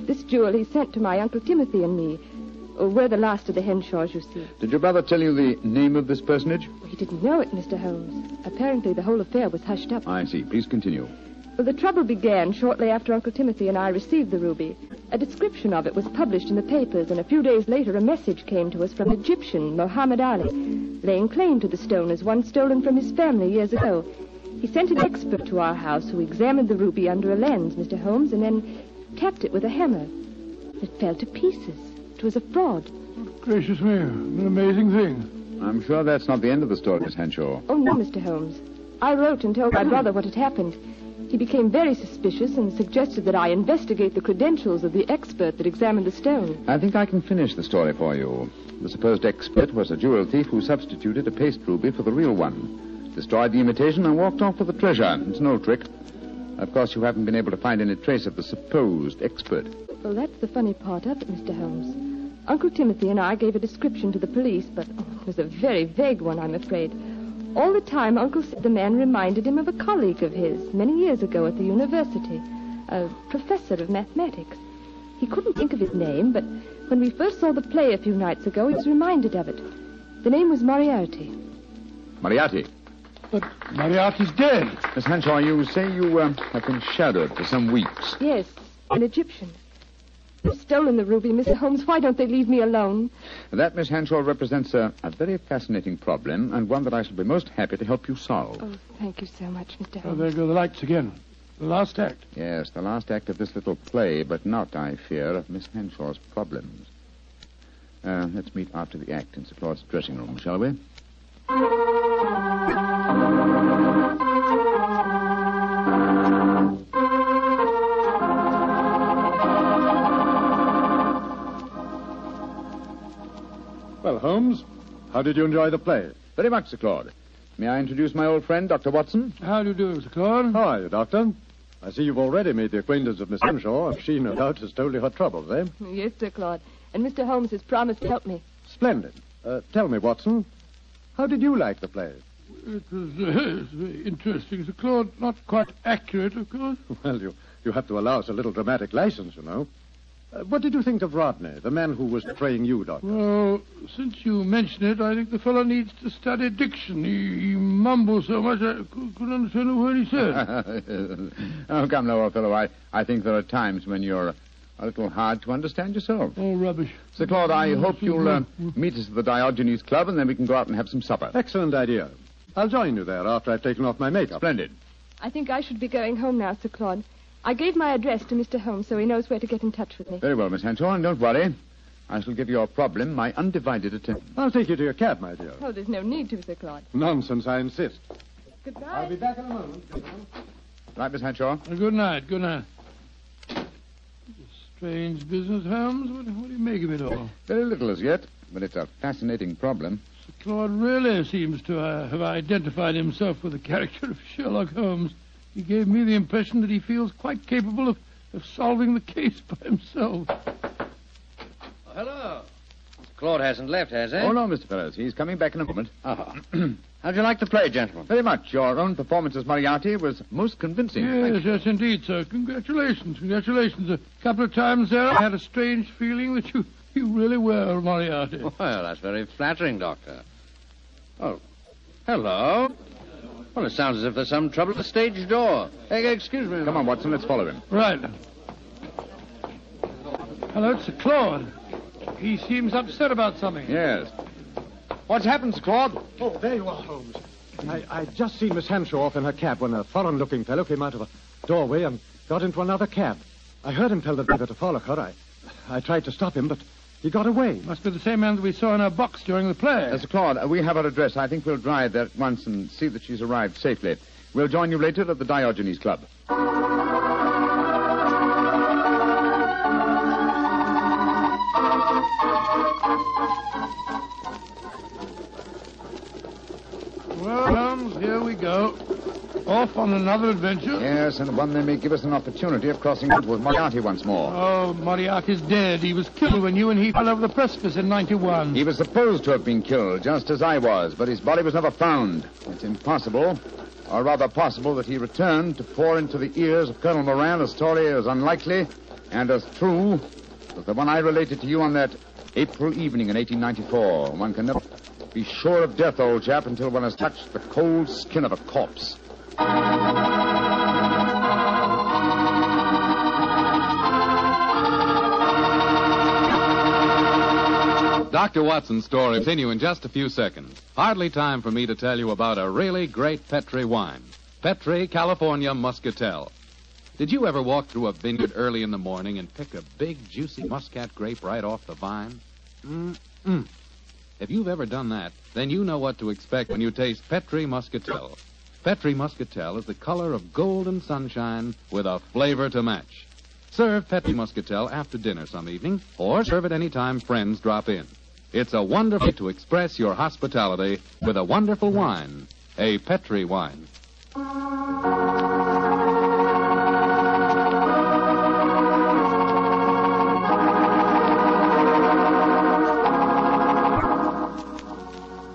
This jewel he sent to my Uncle Timothy and me. Oh, we're the last of the Henshaws, you see. Did your brother tell you the name of this personage? He didn't know it, Mr. Holmes. Apparently, the whole affair was hushed up. I see. Please continue. Well, the trouble began shortly after Uncle Timothy and I received the ruby. A description of it was published in the papers, and a few days later a message came to us from Egyptian Mohammed Ali, laying claim to the stone as one stolen from his family years ago. He sent an expert to our house who examined the ruby under a lens, Mr. Holmes, and then tapped it with a hammer. It fell to pieces. It was a fraud. Gracious me, an amazing thing. I'm sure that's not the end of the story, Miss Henshaw. Oh, no, Mr. Holmes. I wrote and told my brother what had happened. He became very suspicious and suggested that I investigate the credentials of the expert that examined the stone. I think I can finish the story for you. The supposed expert was a jewel thief who substituted a paste ruby for the real one, destroyed the imitation, and walked off with the treasure. It's no trick. Of course, you haven't been able to find any trace of the supposed expert. Well, that's the funny part of it, Mr. Holmes. Uncle Timothy and I gave a description to the police, but oh, it was a very vague one, I'm afraid. All the time, Uncle said the man reminded him of a colleague of his many years ago at the university, a professor of mathematics. He couldn't think of his name, but when we first saw the play a few nights ago, he was reminded of it. The name was Moriarty. Moriarty? But Moriarty's dead. Miss Henshaw, you say you uh, have been shadowed for some weeks. Yes, an Egyptian. They've stolen the ruby, Mr. Holmes. Why don't they leave me alone? That, Miss Henshaw, represents a, a very fascinating problem and one that I shall be most happy to help you solve. Oh, thank you so much, Mr. Oh, Holmes. there go the lights again. The last act. Yes, the last act of this little play, but not, I fear, of Miss Henshaw's problems. Uh, let's meet after the act in Sir Claude's dressing room, shall we? Holmes, how did you enjoy the play? Very much, Sir Claude. May I introduce my old friend, Dr. Watson? How do you do, Mr. Claude? How are you, Doctor? I see you've already made the acquaintance of Miss Henshaw. She, no doubt, has told you her troubles, eh? Yes, Sir Claude. And Mr. Holmes has promised to help me. Splendid. Uh, tell me, Watson, how did you like the play? It was, uh, it was very interesting, Sir Claude. Not quite accurate, of course. Well, you, you have to allow us a little dramatic license, you know. Uh, what did you think of Rodney, the man who was portraying you, Doctor? Well, since you mention it, I think the fellow needs to study diction. He, he mumbles so much I couldn't understand a word he said. oh, come now, old fellow. I, I think there are times when you're a little hard to understand yourself. Oh, rubbish. Sir Claude, I hope you'll uh, meet us at the Diogenes Club, and then we can go out and have some supper. Excellent idea. I'll join you there after I've taken off my makeup. Splendid. I think I should be going home now, Sir Claude. I gave my address to Mr. Holmes so he knows where to get in touch with me. Very well, Miss Henshaw, and don't worry. I shall give your problem my undivided attention. I'll take you to your cab, my dear. Oh, there's no need to, Sir Claude. Nonsense, I insist. Goodbye. I'll be back in a moment. Right, Miss Henshaw? Uh, good night, good night. Strange business, Holmes. What, what do you make of it all? Very little as yet, but it's a fascinating problem. Sir Claude really seems to uh, have identified himself with the character of Sherlock Holmes. He gave me the impression that he feels quite capable of, of solving the case by himself. hello. Claude hasn't left, has he? Oh, no, Mr. Ferris. He's coming back in a moment. Oh. How'd you like the play, gentlemen? Very much. Your own performance as Moriarty was most convincing. Yes, yes, indeed, sir. Congratulations, congratulations. A couple of times there, I had a strange feeling that you, you really were Moriarty. Well, that's very flattering, Doctor. Oh, hello. Well, it sounds as if there's some trouble at the stage door. Hey, excuse me. Come on, Watson. Let's follow him. Right. Hello, it's Claude. He seems upset about something. Yes. What's happened, Claude? Oh, there you are, Holmes. I, I just seen Miss Henshaw off in her cab when a foreign-looking fellow came out of a doorway and got into another cab. I heard him tell the driver to follow her. I, I tried to stop him, but he got away. Must be the same man that we saw in her box during the play. Mr. Claude, uh, we have her address. I think we'll drive there at once and see that she's arrived safely. We'll join you later at the Diogenes Club. Well, Holmes, here we go. Off on another adventure. Yes, and one that may give us an opportunity of crossing into with Moriarty once more. Oh, Moriarty's dead. He was killed when you and he fell over the precipice in 91. He was supposed to have been killed, just as I was, but his body was never found. It's impossible, or rather possible, that he returned to pour into the ears of Colonel Moran a story as unlikely and as true as the one I related to you on that April evening in 1894. One can never be sure of death, old chap, until one has touched the cold skin of a corpse. Dr. Watson's story continue in just a few seconds. Hardly time for me to tell you about a really great Petri wine. Petri California Muscatel. Did you ever walk through a vineyard early in the morning and pick a big, juicy muscat grape right off the vine? Mm-mm. If you've ever done that, then you know what to expect when you taste Petri Muscatel. Petri Muscatel is the color of golden sunshine with a flavor to match. Serve Petri Muscatel after dinner some evening, or serve it any time friends drop in. It's a wonderful way to express your hospitality with a wonderful wine, a Petri wine.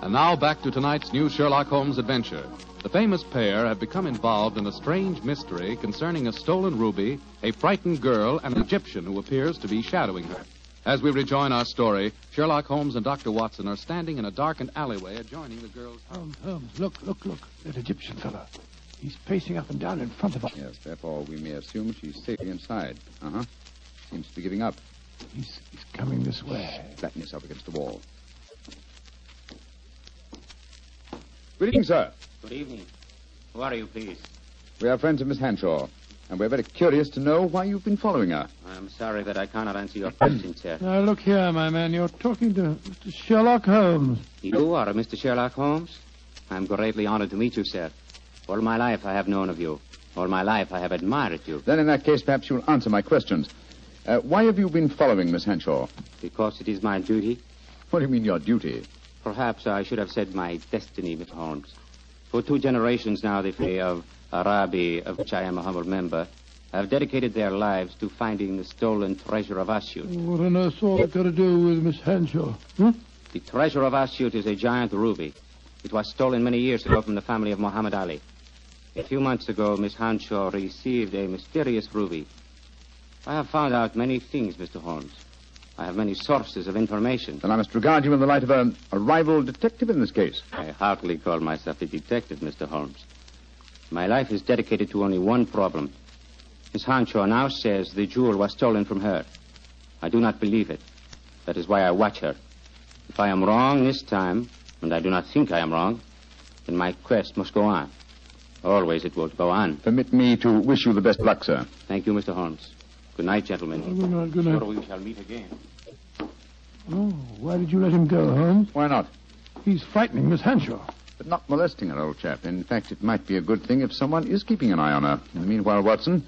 And now back to tonight's new Sherlock Holmes adventure. The famous pair have become involved in a strange mystery concerning a stolen ruby, a frightened girl, and an Egyptian who appears to be shadowing her. As we rejoin our story, Sherlock Holmes and Dr. Watson are standing in a darkened alleyway adjoining the girl's house. Holmes, Holmes, look, look, look. That Egyptian fellow. He's pacing up and down in front of us. Yes, therefore we may assume she's safely inside. Uh huh. Seems to be giving up. He's, he's coming this way. Flatten yourself against the wall. Good evening, sir. Good evening. Who are you, please? We are friends of Miss Hanshaw, and we're very curious to know why you've been following her. I'm sorry that I cannot answer your question, sir. Now, look here, my man. You're talking to Mr. Sherlock Holmes. You are Mr. Sherlock Holmes? I'm greatly honored to meet you, sir. All my life I have known of you. All my life I have admired you. Then, in that case, perhaps you'll answer my questions. Uh, why have you been following Miss Hanshaw? Because it is my duty. What do you mean, your duty? Perhaps I should have said my destiny, Mr. Holmes. For two generations now, the family of Arabi, of which I am a humble member, have dedicated their lives to finding the stolen treasure of Asyut. What on earth's all that got to do with Miss Henshaw? Hmm? The treasure of Asyut is a giant ruby. It was stolen many years ago from the family of Muhammad Ali. A few months ago, Miss Henshaw received a mysterious ruby. I have found out many things, Mr. Holmes. I have many sources of information. Then I must regard you in the light of a, a rival detective in this case. I hardly call myself a detective, Mr. Holmes. My life is dedicated to only one problem. Miss Hanshaw now says the jewel was stolen from her. I do not believe it. That is why I watch her. If I am wrong this time, and I do not think I am wrong, then my quest must go on. Always it will go on. Permit me to wish you the best luck, sir. Thank you, Mr. Holmes. Good night, gentlemen. Oh, good night, good night. Sure we shall meet again. Oh, why did you let him go, Holmes? Why not? He's frightening Miss Henshaw. But not molesting her, old chap. In fact, it might be a good thing if someone is keeping an eye on her. In the meanwhile, Watson,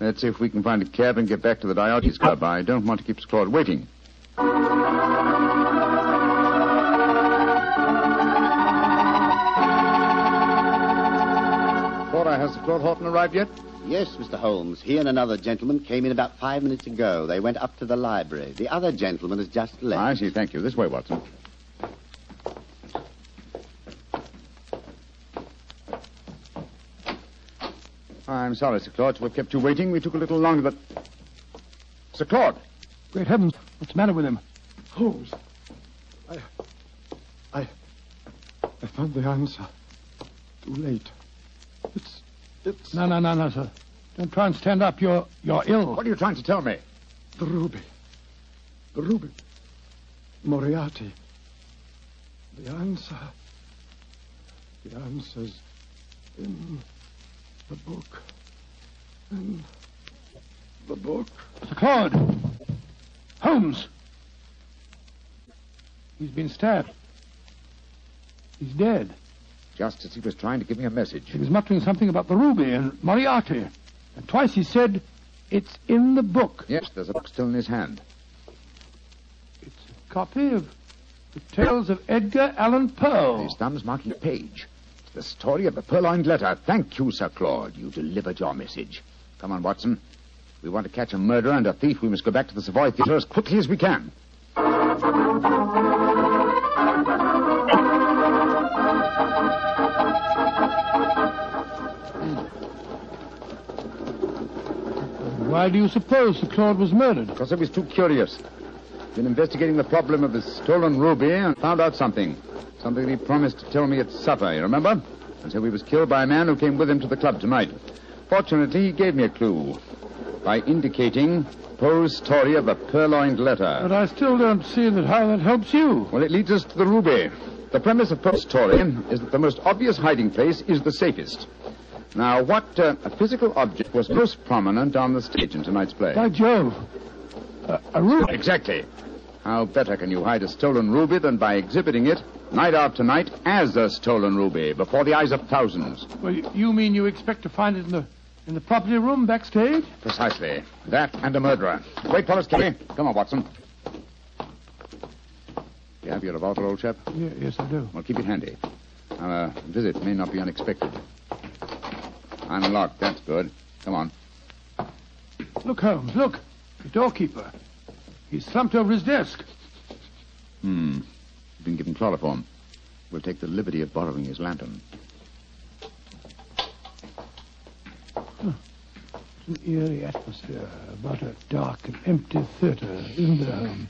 let's see if we can find a cab and get back to the Diogenes Club. I don't want to keep Claude waiting. Has Claude Horton arrived yet? Yes, Mr. Holmes. He and another gentleman came in about five minutes ago. They went up to the library. The other gentleman has just left. I see. Thank you. This way, Watson. I'm sorry, Sir Claude, to have kept you waiting. We took a little longer, but. Sir Claude! Great heavens, what's the matter with him? Holmes. I. I. I found the answer. Too late. It's. No, no, no, no, sir. Don't try and stand up. You're you're ill. What are you trying to tell me? The ruby. The ruby. Moriarty. The answer. The answer's in the book. In the book. Sir Claude! Holmes! He's been stabbed. He's dead. Just as he was trying to give me a message. He was muttering something about the ruby and Moriarty. And twice he said, it's in the book. Yes, there's a book still in his hand. It's a copy of the Tales of Edgar Allan Poe. His thumb's marking a page. It's the story of the purloined letter. Thank you, Sir Claude. You delivered your message. Come on, Watson. If we want to catch a murderer and a thief, we must go back to the Savoy Theatre as quickly as we can. Why do you suppose Sir Claude was murdered? Because I was too curious. Been investigating the problem of the stolen ruby and found out something. Something he promised to tell me at supper, you remember? And so he was killed by a man who came with him to the club tonight. Fortunately, he gave me a clue by indicating Poe's story of the purloined letter. But I still don't see that how that helps you. Well, it leads us to the ruby. The premise of Poe's story is that the most obvious hiding place is the safest. Now, what uh, physical object was most prominent on the stage in tonight's play? By Jove. Uh, a ruby. Exactly. How better can you hide a stolen ruby than by exhibiting it night after night as a stolen ruby before the eyes of thousands? Well, you mean you expect to find it in the in the property room backstage? Precisely. That and a murderer. Wait for us, Kelly. Come on, Watson. You have your revolver, old chap? Yeah, yes, I do. Well, keep it handy. Our uh, visit may not be unexpected. Unlocked. That's good. Come on. Look, Holmes, look. The doorkeeper. He's slumped over his desk. Hmm. He's been given chloroform. We'll take the liberty of borrowing his lantern. It's an eerie atmosphere about a dark and empty theater, isn't there, Holmes?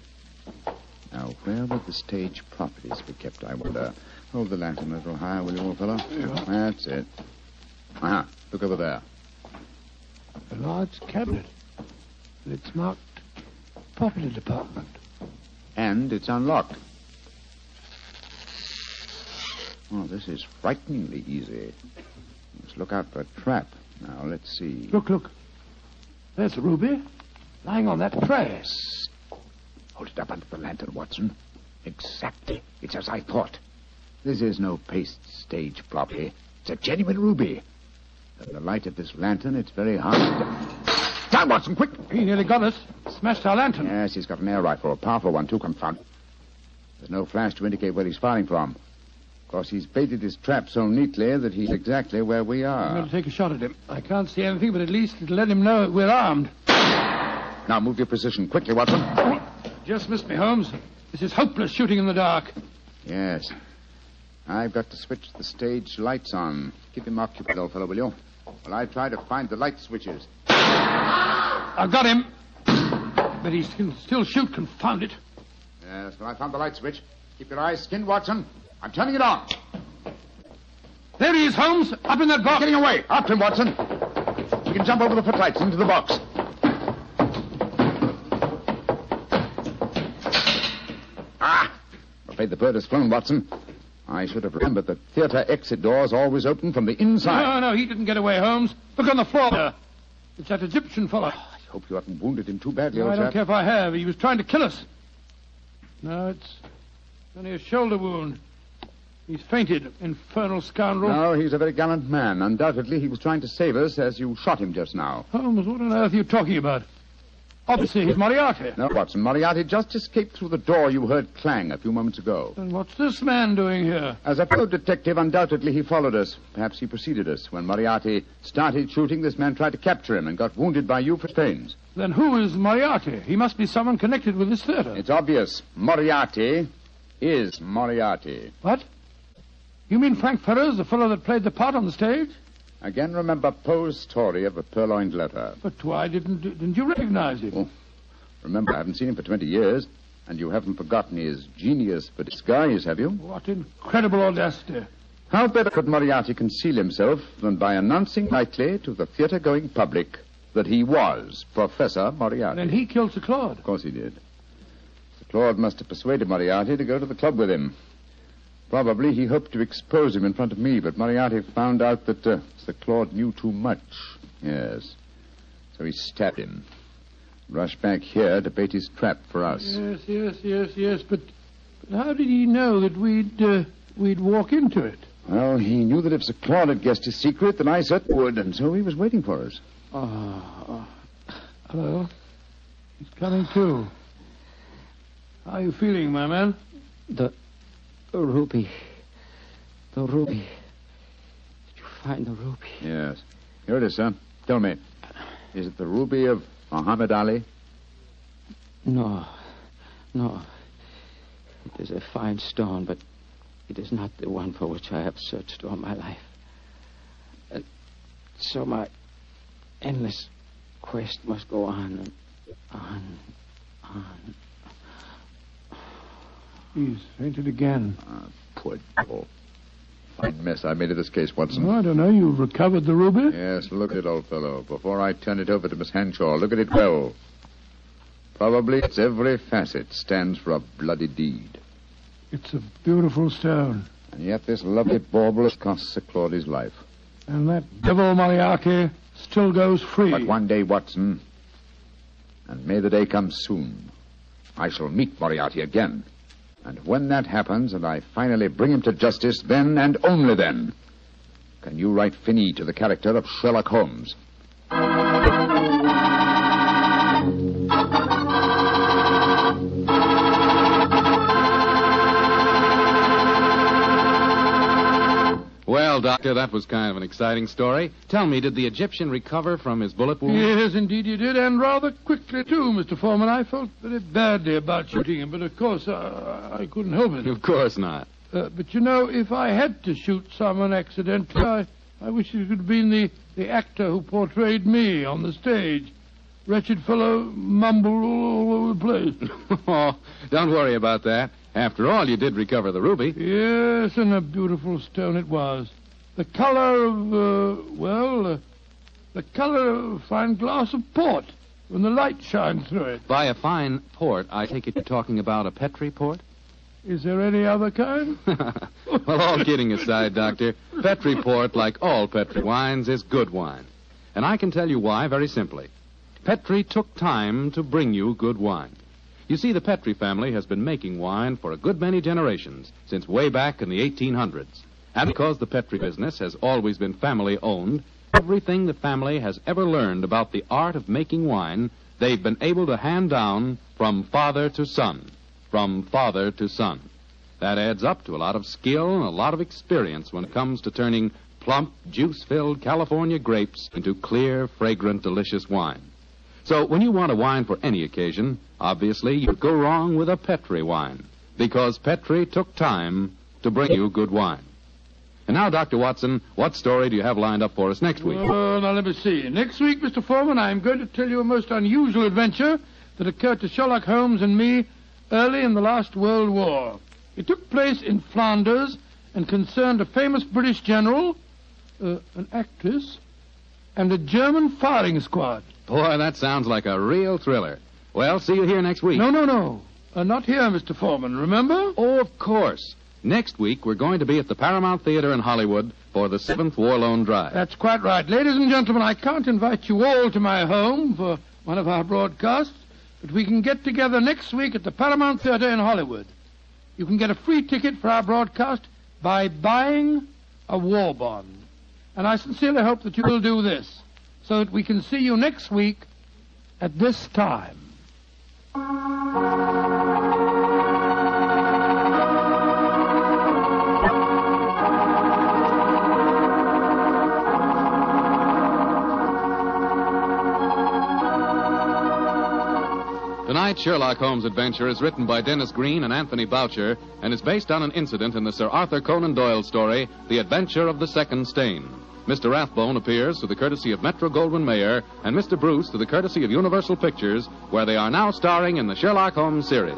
Now, where would the stage properties be kept, I wonder? Hold the lantern a little higher, will you, old fellow? Yeah. That's it. Aha, look over there. A large cabinet. And it's marked Property Department. And it's unlocked. Oh, this is frighteningly easy. Let's look out for a trap. Now, let's see. Look, look. There's a ruby. Lying on that tray. Yes. Hold it up under the lantern, Watson. Exactly. It's as I thought. This is no paste stage property. It's a genuine ruby. In the light of this lantern, it's very hard to... Down, Watson, quick! He nearly got us. Smashed our lantern. Yes, he's got an air rifle, a powerful one, too, confound. There's no flash to indicate where he's firing from. Of course, he's baited his trap so neatly that he's exactly where we are. I'm going to take a shot at him. I can't see anything, but at least it'll let him know we're armed. Now move your position quickly, Watson. Just missed me, Holmes. This is hopeless shooting in the dark. Yes. I've got to switch the stage lights on. Keep him occupied, old fellow, will you? Well, I try to find the light switches. I've got him. But he can still shoot, confound it. Yes, well, I found the light switch. Keep your eyes skinned, Watson. I'm turning it on. There he is, Holmes, up in that box. Getting away. After him, Watson. We can jump over the footlights into the box. Ah! I'm afraid the bird has flown, Watson. I should have remembered that theater exit doors always open from the inside. No, no, he didn't get away, Holmes. Look on the floor there. It's that Egyptian fellow. Ah, I hope you haven't wounded him too badly, No, old I don't chap. care if I have. He was trying to kill us. No, it's only a shoulder wound. He's fainted, infernal scoundrel. No, he's a very gallant man. Undoubtedly, he was trying to save us as you shot him just now. Holmes, what on earth are you talking about? Obviously, he's Moriarty. No, Watson, Moriarty just escaped through the door you heard clang a few moments ago. Then what's this man doing here? As a fellow detective, undoubtedly he followed us. Perhaps he preceded us. When Moriarty started shooting, this man tried to capture him and got wounded by you for pains. Then who is Moriarty? He must be someone connected with this theater. It's obvious. Moriarty is Moriarty. What? You mean Frank Ferris, the fellow that played the part on the stage? Again, remember Poe's story of a purloined letter. But why didn't didn't you recognize him? Oh, remember, I haven't seen him for 20 years, and you haven't forgotten his genius for disguise, have you? What incredible audacity. How better could Moriarty conceal himself than by announcing nightly to the theater-going public that he was Professor Moriarty? Then he killed Sir Claude. Of course he did. Sir Claude must have persuaded Moriarty to go to the club with him. Probably he hoped to expose him in front of me, but Moriarty found out that uh, Sir Claude knew too much. Yes. So he stabbed him. Rushed back here to bait his trap for us. Yes, yes, yes, yes. But, but how did he know that we'd uh, we'd walk into it? Well, he knew that if Sir Claude had guessed his secret, then I certainly would, and so he was waiting for us. Oh, hello. He's coming too. How are you feeling, my man? The, the ruby. The ruby. Did you find the ruby? Yes. Here it is, sir. Tell me, is it the ruby of Muhammad Ali? No. No. It is a fine stone, but it is not the one for which I have searched all my life. And so my endless quest must go on and on, and on. He's fainted again. Ah, poor devil. Fine mess I made of this case, Watson. Oh, I don't know. You've recovered the ruby? Yes, look at it, old fellow. Before I turn it over to Miss Henshaw, look at it well. Probably its every facet stands for a bloody deed. It's a beautiful stone. And yet this lovely bauble has cost Sir Claude his life. And that devil Moriarty still goes free. But one day, Watson, and may the day come soon, I shall meet Moriarty again. And when that happens and I finally bring him to justice, then and only then can you write Finney to the character of Sherlock Holmes. Well, Doctor, that was kind of an exciting story. Tell me, did the Egyptian recover from his bullet wound? Yes, indeed you did, and rather quickly, too, Mr. Foreman. I felt very badly about shooting him, but of course uh, I couldn't help it. Of course not. Uh, but you know, if I had to shoot someone accidentally, I, I wish it could have been the, the actor who portrayed me on the stage. Wretched fellow mumbled all over the place. oh, don't worry about that. After all, you did recover the ruby. Yes, and a beautiful stone it was. The color of, uh, well, uh, the color of a fine glass of port when the light shines through it. By a fine port, I take it you're talking about a Petri port? Is there any other kind? well, all kidding aside, Doctor, Petri port, like all Petri wines, is good wine. And I can tell you why very simply. Petri took time to bring you good wine. You see, the Petri family has been making wine for a good many generations, since way back in the 1800s. And because the Petri business has always been family owned, everything the family has ever learned about the art of making wine, they've been able to hand down from father to son. From father to son. That adds up to a lot of skill and a lot of experience when it comes to turning plump, juice filled California grapes into clear, fragrant, delicious wine. So when you want a wine for any occasion, obviously you go wrong with a Petri wine because Petri took time to bring you good wine. And now, Dr. Watson, what story do you have lined up for us next week? Well, now let me see. Next week, Mr. Foreman, I'm going to tell you a most unusual adventure that occurred to Sherlock Holmes and me early in the last World War. It took place in Flanders and concerned a famous British general, uh, an actress, and a German firing squad. Boy, that sounds like a real thriller. Well, see you here next week. No, no, no. Uh, not here, Mr. Foreman, remember? Oh, of course. Next week, we're going to be at the Paramount Theater in Hollywood for the seventh War Loan Drive. That's quite right. Ladies and gentlemen, I can't invite you all to my home for one of our broadcasts, but we can get together next week at the Paramount Theater in Hollywood. You can get a free ticket for our broadcast by buying a war bond. And I sincerely hope that you will do this so that we can see you next week at this time. Tonight's Sherlock Holmes adventure is written by Denis Green and Anthony Boucher and is based on an incident in the Sir Arthur Conan Doyle story, The Adventure of the Second Stain. Mr. Rathbone appears through the courtesy of Metro Goldwyn Mayer and Mr. Bruce through the courtesy of Universal Pictures, where they are now starring in the Sherlock Holmes series.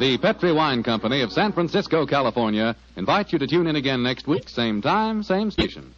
The Petri Wine Company of San Francisco, California, invites you to tune in again next week, same time, same station.